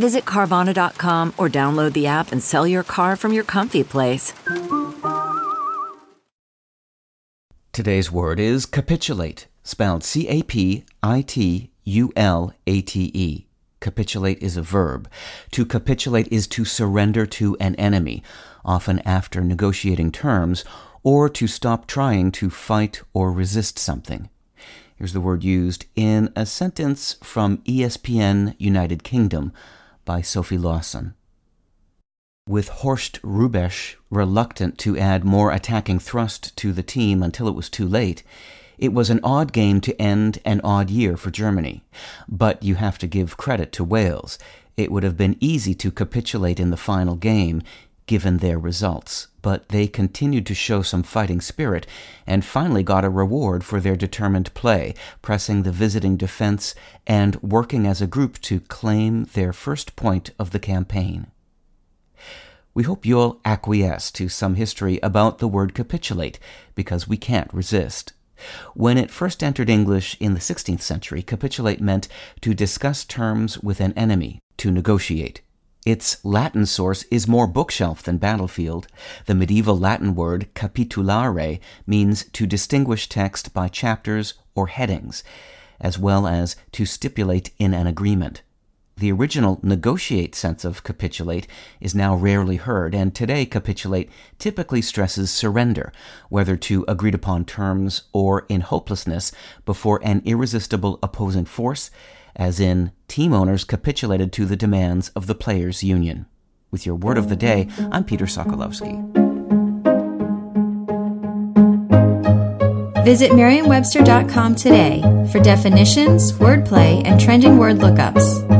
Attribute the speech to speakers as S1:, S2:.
S1: Visit Carvana.com or download the app and sell your car from your comfy place.
S2: Today's word is capitulate, spelled C A P I T U L A T E. Capitulate is a verb. To capitulate is to surrender to an enemy, often after negotiating terms, or to stop trying to fight or resist something. Here's the word used in a sentence from ESPN United Kingdom by Sophie Lawson. With Horst Hrubesch reluctant to add more attacking thrust to the team until it was too late, it was an odd game to end an odd year for Germany. But you have to give credit to Wales. It would have been easy to capitulate in the final game, given their results, but they continued to show some fighting spirit and finally got a reward for their determined play, pressing the visiting defense and working as a group to claim their first point of the campaign. We hope you'll acquiesce to some history about the word capitulate, because we can't resist. When it first entered English in the 16th century, capitulate meant to discuss terms with an enemy, to negotiate. Its Latin source is more bookshelf than battlefield. The medieval Latin word capitulare means to distinguish text by chapters or headings, as well as to stipulate in an agreement. The original negotiate sense of capitulate is now rarely heard, and today capitulate typically stresses surrender, whether to agreed upon terms or in hopelessness before an irresistible opposing force as in team owners capitulated to the demands of the players' union. With your word of the day, I'm Peter Sokolowski.
S3: Visit Merriam-Webster.com today for definitions, wordplay, and trending word lookups.